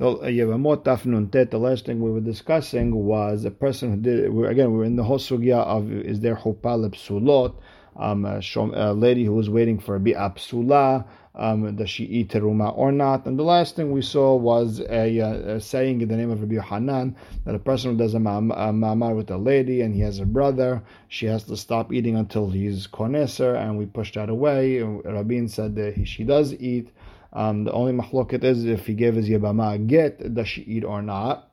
The Yevamot Taf Nun Tet, the last thing we were discussing was a person who did, again, we're in the whole sugya of is there Chupal Psulot, um, a, lady who was waiting for a Bi'a Psula, um, does she eat teruma or not? And the last thing we saw was a, a saying in the name of Rabbi Hanan that a person who does a ma'amar with a lady and he has a brother, she has to stop eating until he's koneser, and we pushed that away. Rabin said that he, she does eat. Um, the only mahloket is if he gave his yabama get, does she eat or not?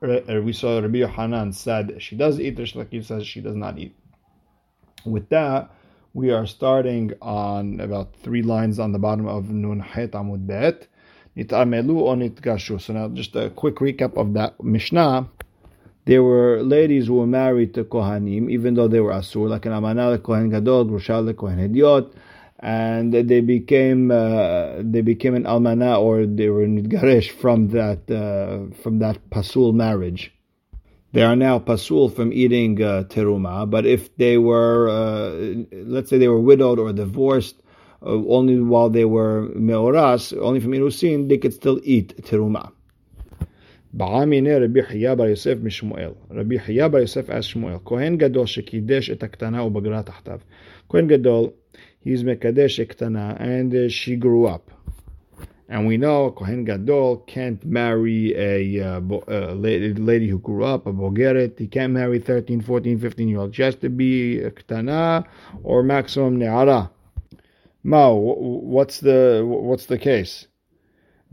We saw Rabbi Hanan said she does eat, Reish Lakish says she does not eat. With that, we are starting on about three lines on the bottom of Nun Het Amud Bet. Nit'amelu or nitgashu. So now just a quick recap of that Mishnah. There were ladies who were married to Kohanim, even though they were Asur, like an Amanah Kohen Gadol, Grushal Kohen Hediot, and they became uh, they became an almana or they were nidgaresh from that uh, from that pasul marriage. They are now pasul from eating uh, teruma, but if they were, uh, let's say they were widowed or divorced, uh, only while they were meoras, only from irusin, they could still eat teruma. בעמיני רבי חייא בר יוסף משמואל. רבי חייא בר יוסף asked שמואל, כהן גדול שקידש את הקטנה ובגרה תחתיו. כהן גדול, he's מקדש הקטנה, and uh, she grew up. And we know Kohen Gadol can't marry a, uh, a, lady who grew up, a Bogeret. He can't marry 13, 14, 15 year old. She has to be a Ktana or maximum Ne'ara. Mao, what's the what's the case?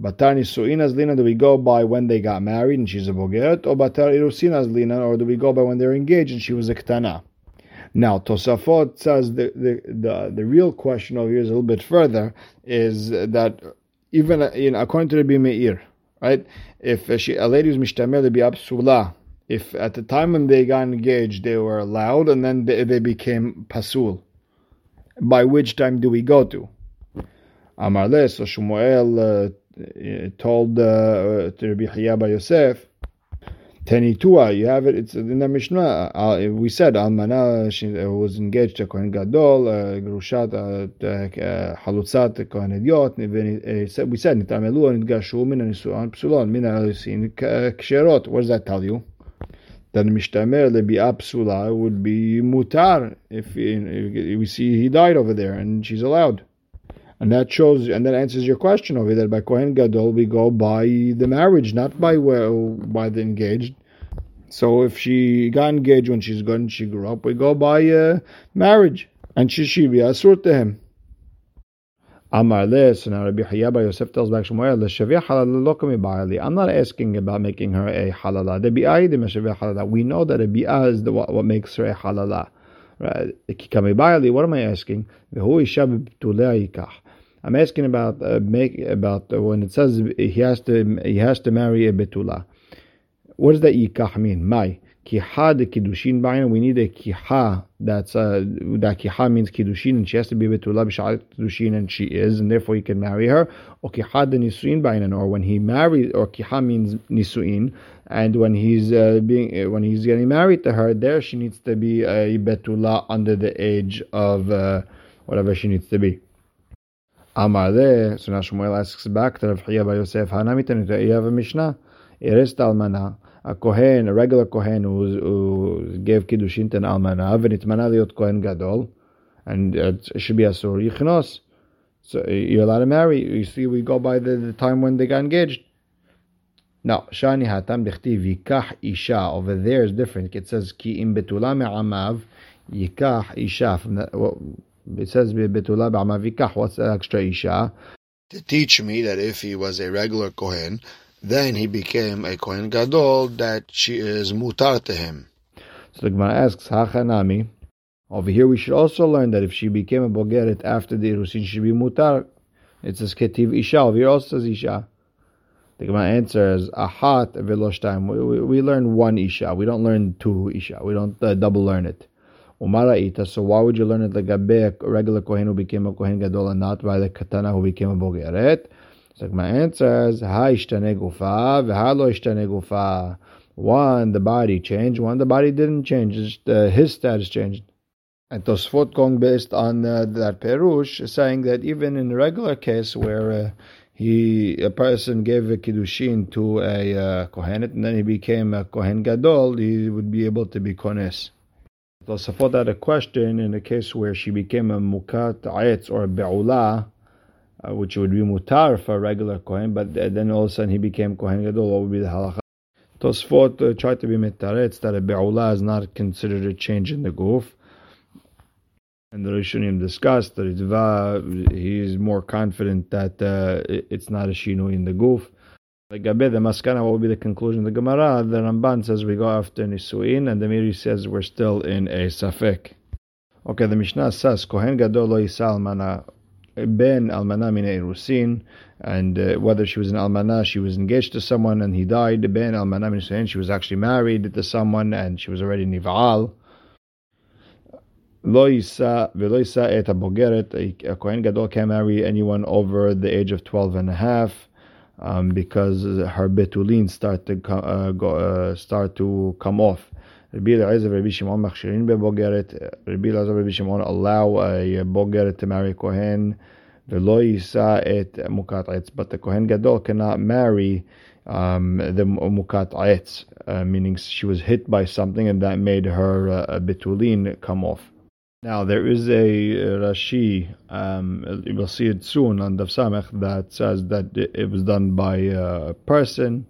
Batar Nisuin Lina, do we go by when they got married and she's a Bogeret? Or Batar Irusin Lina, or do we go by when they're engaged and she was a Ktana? Now, Tosafot says the, the, the, the real question over here is a little bit further, is that even in according to Rabbi Meir, right? If a, she, a lady was mishtamel be absula, if at the time when they got engaged they were allowed and then they, they became pasul, by which time do we go to? Amar so Shmuel uh, told uh, to Rabbi Chiyaba Yosef Tenitua, you have it. It's in the Mishnah. Uh, we said Almana she uh, was engaged to Kohen Gadol, uh, Grushat, Halutzat, Kohen Ediot. We said Nitamelu Nidgashu Min Nisuan Psulon Min Alisin Ksherot. What does that tell you? That Mishtamer Lebi'a Psula would be mutar if, if we see he died over there and she's allowed. And that shows, and that answers your question over there. By Kohen Gadol, we go by the marriage, not by well, by the engaged. So if she got engaged when she's good and she grew up, we go by uh, marriage, and she should be asur to him. Amar le, so now Rabbi Hayyaba Yosef tells back Shmuel, I'm not asking about making her a halala. We know that a bi'ah is the, what, what makes her a halala. Right? What am I asking? I'm asking about uh, make about uh, when it says he has to he has to marry a betula. What does that yikah mean? My kiha de kiddushin b'ayna. We need a kiha that's uh, that kiha means kiddushin, and she has to be betula b'shalat kiddushin, and she is, and therefore he can marry her. Or kiha de nisuin b'ayna, or when he marries, or kiha means nisuin, and when he's uh, being uh, when he's getting married to her, there she needs to be a betula under the age of uh, whatever she needs to be. Amar le, so now Shmuel asks back to Rav Chiya Yosef, Hanamitan, you have a Mishnah, Erest Almana, a Kohen, a regular Kohen who, who gave Kiddushin to an Almana, v'nitmana liot Kohen Gadol, and it should be Asur Yichnos. So you're allowed to marry. You see, we go by the, the time when they got engaged. Now, Shani Hatam Dechti Vikah Isha. Over there is different. It says Ki im betula me'amav Yikah Isha. From the, well, it says betula ba'mavikah. What's the extra isha? To teach me that if he was a regular kohen, then he became a kohen gadol. That she is mutar to him. So the Gemara asks, Hachanami. Over here, we should also learn that if she became a bogeret after the irusin, she should be mutar. It says ketiv isha. Over here also says isha. The Gemara answers ahat veloshtaim. We, we, we learn one isha. We don't learn two isha. We don't uh, double learn it. Umaraita. So why would you learn it like a regular Kohen who became a Kohen Gadol and not by the Katana who became a Bogeret? So my answer is Ha ishtane gufa v'halo ishtane gufa. One, the body changed. One, the body didn't change. Just, uh, his status changed. And Tosfot going based on uh, that Perush, saying that even in a regular case where uh, he a person gave a kiddushin to a uh, kohenet and then he became a kohen gadol, he would be able to be kones. Tosafot had a question in the case where she became a mukat ayetz or a be'ula, uh, which would be mutar for a regular kohen, but then all of a sudden he became kohen gadol. What would be the halacha? Tosfot uh, tried to be mitaretz that a be'ula is not considered a change in the goof. And the Rishonim discussed that Ritva, he is more confident that uh, it's not a shinu in the goof. Gabe, the Maskana, what would be the conclusion of the Gemara? The Ramban says we go after Nisuin, and the Meiri says we're still in a Safek. Okay, the Mishnah says, Kohen Gadol lo almana ben almana min Irusin, and uh, whether she was an almana, she was engaged to someone and he died, ben almana min she was actually married to someone and she was already nival. Lo yisa v'lo yisa et abogeret. A kohen gadol can't marry anyone over the age of 12 and a half, um, because her betulin start to uh, go, uh, start to come off. Rabbi Elazar Rabbi Shimon machshirin bebogeret. Rabbi Elazar Rabbi Shimon allow a bogeret to marry kohen. The yisa et mukat. But the kohen gadol cannot marry um, the mukat uh, meaning she was hit by something and that made her uh, betulin come off. Now there is a Rashi, um, we'll see it soon on Daf Samech, that says that it was done by a person,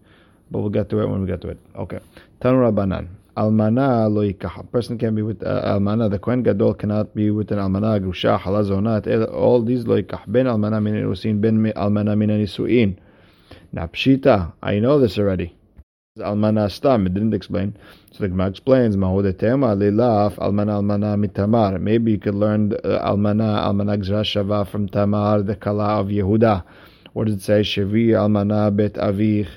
but we'll get to it when we get to it. Okay. Tanur Banan. Almana lo A person can be with uh, almana. The Kohen Gadol cannot be with an almana, grusha, halazonat. All these lo Ben almana min irusin, ben almana min nisuin. Now pshita, I know this already. Almana stam. It didn't explain. So the Gemara explains, Mahudetema lilaf almana almana mitamar. Maybe you could learn uh, almana almana shava from Tamar, the kala of Yehuda. What does it say? Shevi almana bet avich.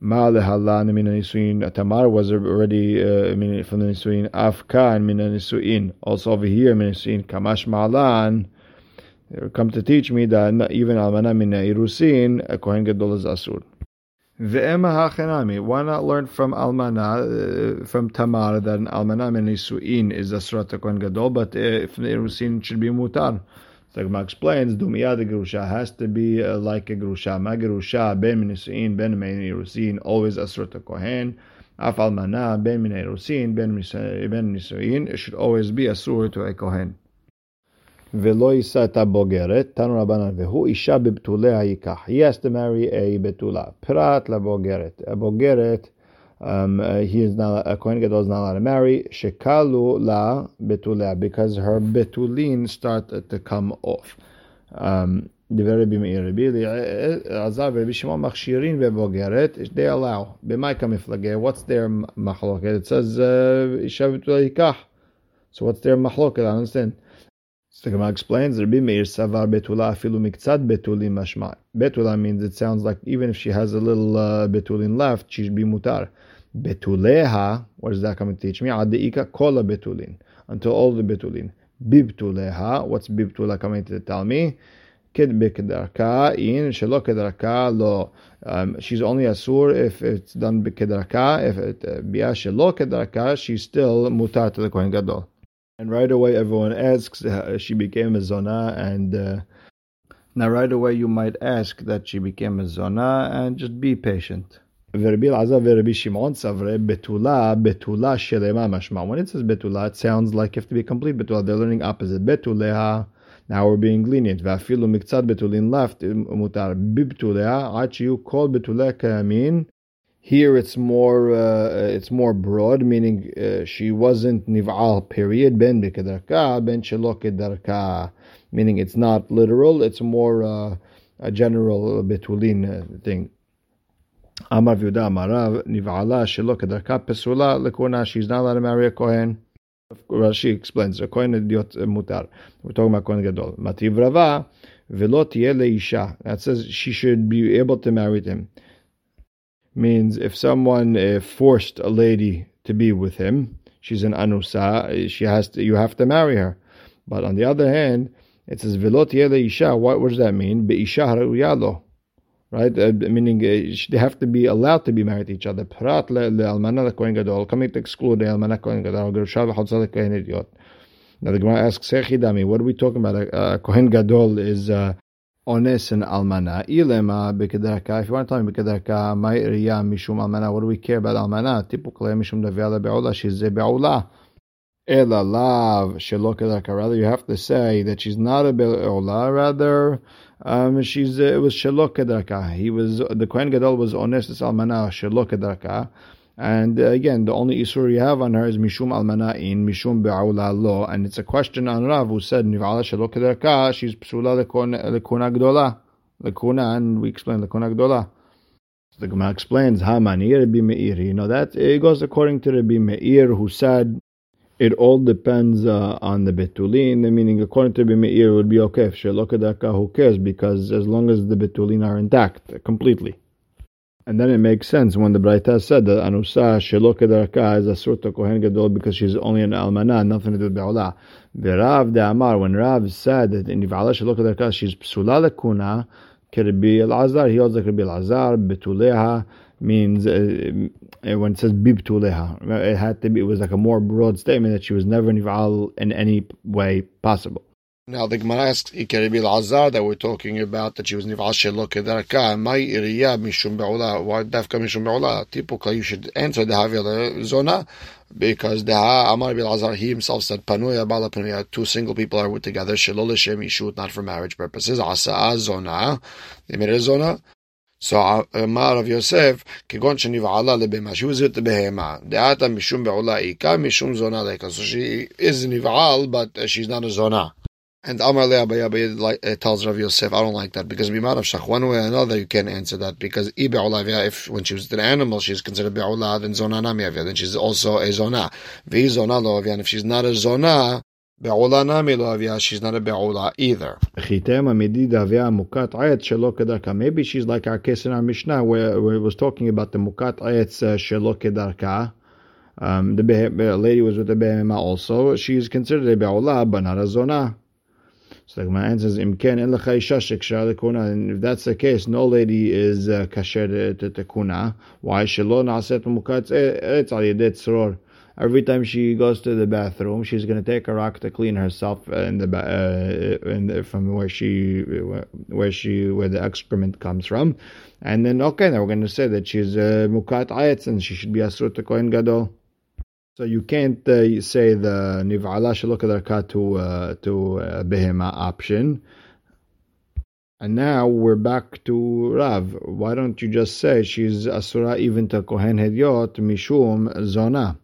Ma lehalan min nisuin. Tamar was already uh, from the nisuin. Afkan min nisuin. Also over here min nisuin. Kamash ma'alan. Come to teach me that even almana min irusin, a kohen gadol is asur. Why not learn from Almana, uh, from Tamar, that an Almana menisuin is a Asrat Kohen Gadol, but if the Irusin should be Mutar. So Gemara explains, Dumiyah the Gerusha has to be uh, like a Gerusha. Ma Gerusha, Ben menisuin, Ben menirusin, always a Asrat Kohen. Af Almana, Ben menirusin, Ben menisuin, it should always be Asur to a Kohen. ולא יישא את הבוגרת, תנו רבנן, והוא אישה בבתוליה ייקח. He has to marry a בתולה. פרט לבוגרת. הבוגרת, um, he is not, a Kohen Gadol is not allowed to marry, שקלו לה בתוליה, because her betulin started to come off. Um, דברי רבי מאיר, רבי אלעזר ורבי שמעון מכשירים בבוגרת, they allow. במאי כמפלגה, what's their מחלוקת? It says, אישה בתולה ייקח. So what's their מחלוקת? I understand. So the Gemara explains, Rabbi Meir savar betula afilu miktzat betulim mashma. Betula means it sounds like even if she has a little uh, betulin left, she should be mutar. Betuleha, what does that come to teach me? Adeika kola betulin, until all the betulin. Bibtuleha, what's bibtula coming to tell me? Kid bikedarka in shelo kedarka lo. Um, she's only asur if it's done bikedarka. If it uh, shelo kedarka, she's still mutar to the kohen gadol And right away, everyone asks, uh, she became a zona, and uh, now right away you might ask that she became a zona, and just be patient. When it says betula, it sounds like you have to be complete betula. They're learning opposite. Betuleha, now we're being lenient. ואפילו מקצת betulin left, mutar. בבתוליה, עד שיהיו כל בתוליה קיימים, here it's more uh, it's more broad, meaning uh, she wasn't niv'al period ben ben meaning it's not literal. It's more uh, a general betulin uh, thing. Amar v'yuda amarav niv'ala shelo pesula lekona. She's not allowed to marry a kohen. Rashi explains a kohen idiot mutar. We're talking about kohen gadol. Mativ rava leisha. That says she should be able to marry him means if someone uh, forced a lady to be with him, she's an anusa, she has to, you have to marry her. But on the other hand, it says velot isha. What, what does that mean? Be'isha yalo, right? Uh, meaning uh, they have to be allowed to be married to each other. Prat le almana kohen gadol, coming to exclude the almana kohen gadol, gerusha v'chotzah kohen idiot. Now the Gemara asks, Sechidami, what are we talking about? A kohen gadol is uh, ones and almana. Ilema b'kedarka. If you want to tell me b'kedarka, ma'iriya mishum almana. What do we care about almana? Typically mishum daviala be'ula. She's be'ula. Ela lav shelo kedarka. Rather, you have to say that she's not a be'ula. Rather, um, she's it was shelo kedarka. He was the kohen gadol was ones almana shelo kedarka. And uh, again, the only isur you have on her is mishum almana'in, mishum be'aula lo. And it's a question on Rav who said, niv'ala shelo she's psula lekuna gdola. Lekuna, and we explain lekuna gdola. The Gemara explains, ha manir Rabbi Meir. You know that it goes according to Rabbi Meir who said, it all depends uh, on the betulin, meaning according to Rabbi Meir it would be okay if shelo kederka, who cares? Because as long as the betulin are intact completely. And then it makes sense when the Braita said that Anusa Shelo Kedarka is a sort of Kohen Gadol because she's only an Almana, nothing to do with Be'olah. V'Rav de Amar, when Rav said that in Yivala Shelo Kedarka she's Psula Lekuna, Kirbi Al-Azar, he holds like Kirbi Al-Azar, Betuleha, means uh, when it says Bibtuleha, it had to be, it was like a more broad statement that she was never Nival in any way possible. Now the Gemara asks Ikeribi Lazar that we're talking about that she was niv'al shelo kedarka. My iriya mishum be'ula. Why dafka mishum be'ula? Typically, you should answer the havil zona because the Amar bil Lazar he himself said panuya bala panuya. Two single people are with together. Shelo l'shem yishut not for marriage purposes. Asa zona. They made a zona. So Amar of Yosef כגון שנבעלה לבהמה, she was with the בהמה, דעתה משום בעולה איכה, משום זונה לקה. So she is niv'al, but she's not a zona. And Amar Le'abayabay like, uh, tells Rav Yosef, I don't like that because Bimad of Shach, one way or another, you can't answer that because if when she was an animal, she's considered Be'ula, then Zona Nami then she's also a Zona. Vi Zona Lo if she's not a Zona, Be'ula Nami Lo she's not a Be'ula either. Maybe she's like our case in our Mishnah where, where it was talking about the Mukat Ayat uh, Shelo Kedarka. Um, the, lady was with the Behema also. She's considered a Be'ula, but not a Zona. So the Gemara answers, "Imken en lekuna." And if that's the case, no lady is uh, kasher to tekuna. Why? Shelo naaset mukat etz al yedet tzror. Every time she goes to the bathroom, she's going to take a rock to clean herself in the, uh, in the, from where she where she where the excrement comes from, and then okay, now we're going to say that she's uh, mukat ayetz and she should be asur to kohen gadol. So you can't uh, say the niv'ala shalokadarka to uh, to uh, behema option. And now we're back to Rav. Why don't you just say she's asura even to kohen hedyot mishum zona?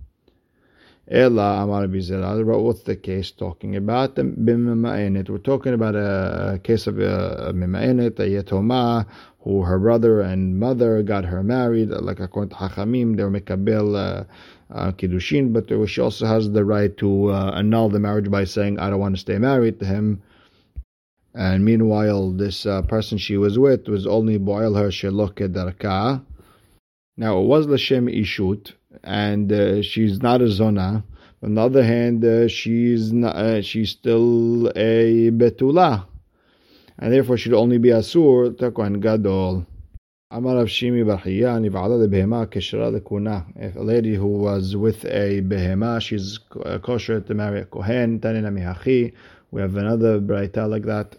Ella Amar Bizelal. What's the case talking about? Bimima'enet. We're talking about a case of a mima'enet, a yetoma, who her brother and mother got her married, like according to Hachamim, they were mekabel uh, uh, kiddushin, but she also has the right to uh, annul the marriage by saying, "I don't want to stay married to him." And meanwhile, this uh, person she was with was only boil her shelok darka. Now it was l'shem ishut, and uh, she's not a zona. On the other hand, uh, she's not, uh, she's still a betula, and therefore should only be asur takwan gadol. Amar of Shimi Barhiya Niv'ala behema keshra lekuna. If a lady who was with a behema, she's kosher to marry a kohen. Tanina mihachi. We have another braita like that.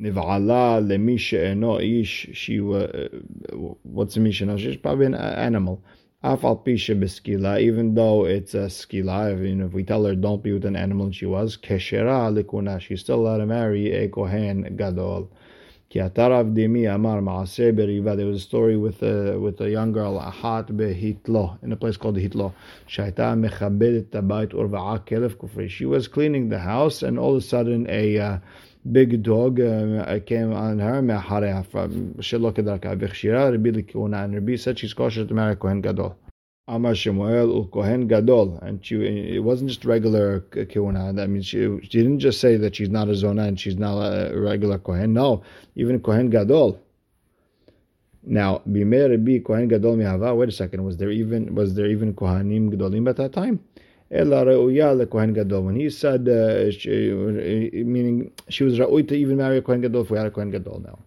Niv'ala lemi she'eno ish. She was what's a misha? She's probably an animal. Afal pisha beskila, even though it's a skila, you know, if we tell her don't be with an animal, she was keshera likuna, she's still allowed to marry a kohen gadol. There was a story with a with a young girl, Ahat behitlo, in a place called Hitlo. She was cleaning the house, and all of a sudden a uh, big dog uh, came on her. And Rabbi said she's kosher to marry. Amar Shemuel Kohen Gadol, and she it wasn't just regular Kehuna. I mean, she, she didn't just say that she's not a Zona and she's not a regular Kohen. No, even Kohen Gadol. Now, Bimei Rabbi Kohen Gadol Mihava. Wait a second. Was there even was there even Kohanim Gadolim at that time? Ela Reuya Kohen Gadol. When he said, uh, she, meaning she was Ra'ui to even marry a Kohen Gadol if we had a Kohen Gadol now.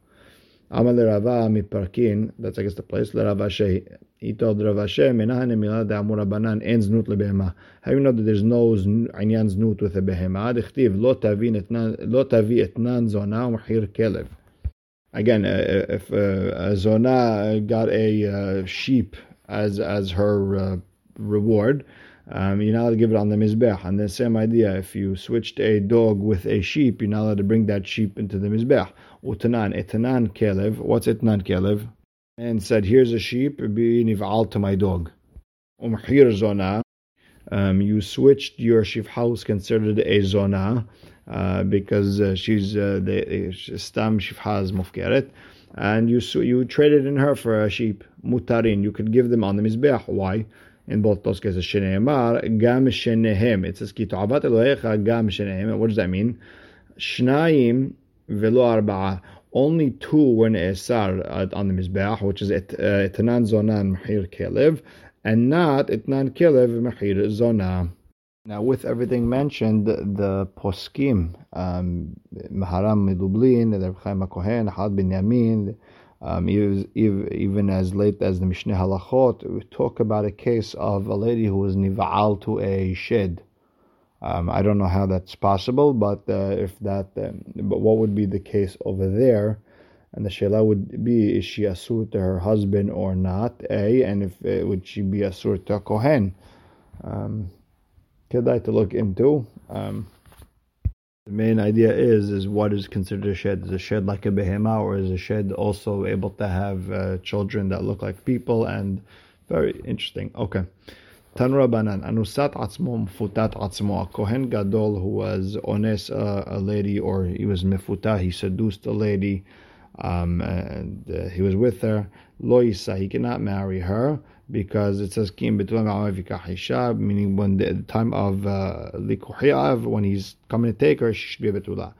Amal Rava Miparkin. That's I guess the place. Rava. He told Rav Ashi, Banan en znut lebehema. How you know that there's no inyan znut with a behema? Dichtiv, lo tavi etnan zona umhir kelev. again, uh, if uh, zona got a uh, sheep as as her uh, reward, um, you're not allowed to give it on the mizbech. And the same idea, if you switched a dog with a sheep, you're not allowed to bring that sheep into the mizbech. Utanan, etanan kelev. What's etanan kelev? And said, here's a sheep, be niv'al to my dog. Umhir zona. Um, you switched your sheep house considered a zona uh, because uh, she's uh, the stam shifha is mufkeret, and you you traded in her for a sheep mutarin. You could give them on the mizbeach. Why? In both those cases, sheneemar gam shenehem. It says ki elohecha gam shenehem. What does that mean? Shnayim velo arba'a. Only two were ne'esar on the mizbeach, which is etnan zonan mahir kelev, and not etnan kelev mahir zona. Now, with everything mentioned, the poskim, um, Maharam MiLublin, the Chaim Kohen, Had bin Yamin, um, even as late as the Mishneh Halachot, we talk about a case of a lady who was niva'al to a shed. Um, I don't know how that's possible, but uh, if that, um, but what would be the case over there? And the shela would be: Is she asur to her husband or not? A, and if uh, would she be asur to a kohen? Um, kedai to look into. Um, the main idea is is what is considered a shed. Is a shed like a behema, or is a shed also able to have uh, children that look like people? And very interesting. Okay. Tanra Banan, Anusat Atzmo Mfutat Atzmo, a Kohen Gadol who was ones uh, a lady, or he was Mefuta, he seduced a lady, um, and uh, he was with her. Loisa, he cannot marry her because it says kim betula meaning when the, the time of likuhiyav, uh, when he's coming to take her, she should be betula.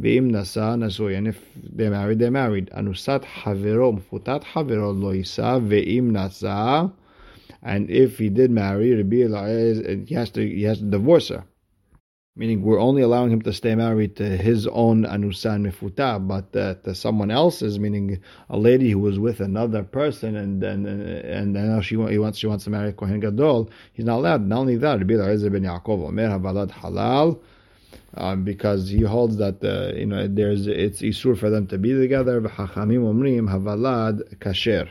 Ve'im nasa nasui, and if they're married, they're married. Anusat havero, mfutat havero loisa, ve'im nasa, and if he did marry, he has to he has to divorce her meaning we're only allowing him to stay married to his own anusan mifuta, but uh, to someone else's, meaning a lady who was with another person, and and and now she he wants she wants to marry kohen gadol. He's not allowed. Not only that, Rabbi Eliezer ben Yaakov Omer havalad halal. Um, because he holds that uh, you know there's it's isur for them to be together. Havalad kasher.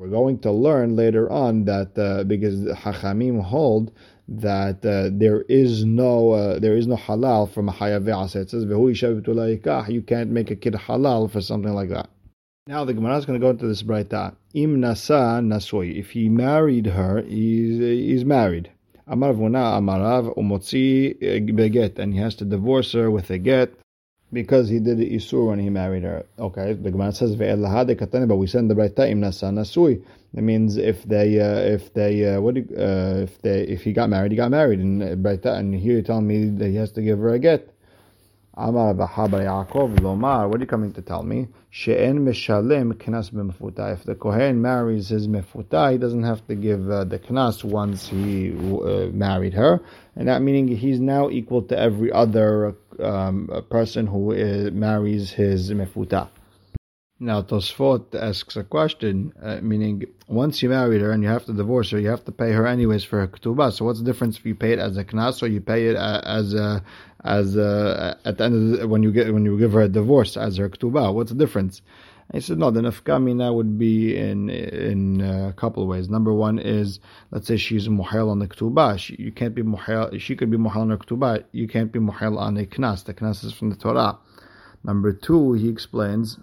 We're going to learn later on that uh, because Hachamim hold that uh, there is no uh, there is no halal from a hayav It says you can't make a kid halal for something like that. Now the Gemara is going to go into this brayta. Im nasa nasoi. If he married her, he's he's married. Amar vuna amarav umotzi beget, and he has to divorce her with a get because he did isur when he married her. Okay, the Gemara says but we send the brayta im nasui. That means if they uh, if they uh, what uh, if they if he got married, he got married, and brayta, and here telling me that he has to give her a get. Amar Yaakov Lomar, what are you coming to tell me? She'en meshalem knas b'mefuta. If the kohen marries his mefuta, he doesn't have to give uh, the knas once he uh, married her, and that meaning he's now equal to every other um, person who uh, marries his mefuta. Now Tosfot asks a question, uh, meaning once you married her and you have to divorce her, you have to pay her anyways for her ketubah. So what's the difference if you pay it as a knas or you pay it uh, as a, as a, at the end the, when you get when you give her a divorce as her ketubah? What's the difference? He said no. The nafkamina would be in in a couple of ways. Number one is let's say she's muhal on the ketubah. She, you can't be muhal. She could be muhal on her ketubah. You can't be muhal on a knas. The knas is from the Torah. Number two, he explains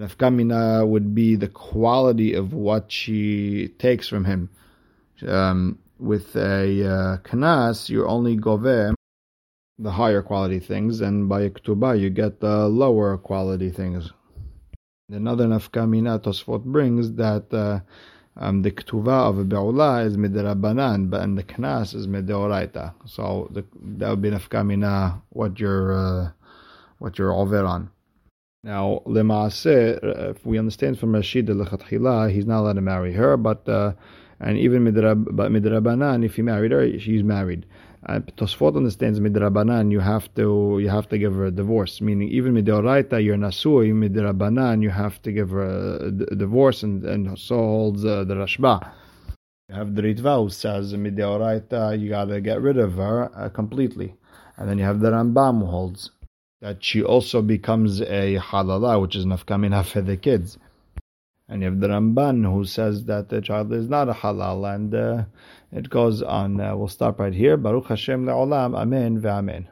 Nafkamina would be the quality of what she takes from him. Um, with a uh, kanas, you only gove the higher quality things, and by a ketubah, you get the lower quality things. Another nafkamina Tosfot brings that uh, um, the ketuvah of a be'ula is midrabanan, but and the kanas is midoraita. So the, that would be nafkamina what you're uh, what you're over on. Now, Lemase, if we understand from Rashid Lechatchila, he's not allowed to marry her, but uh, and even midrab, midrabanan, if he married her, she's married. And Tosfot understands midrabanan, you have to you have to give her a divorce. Meaning, even midoraita, you're nasui. Midrabanan, you have to give her a, divorce, and and so holds uh, the Rashba. You have the Ritva who says midoraita, you got to get rid of her uh, completely, and then you have the Rambam who holds that she also becomes a halala, which is nafkamina for the kids. And you have the Ramban who says that the child is not a halal, and uh, it goes on. Uh, we'll stop right here. Baruch Hashem le'olam. Amen ve'amen.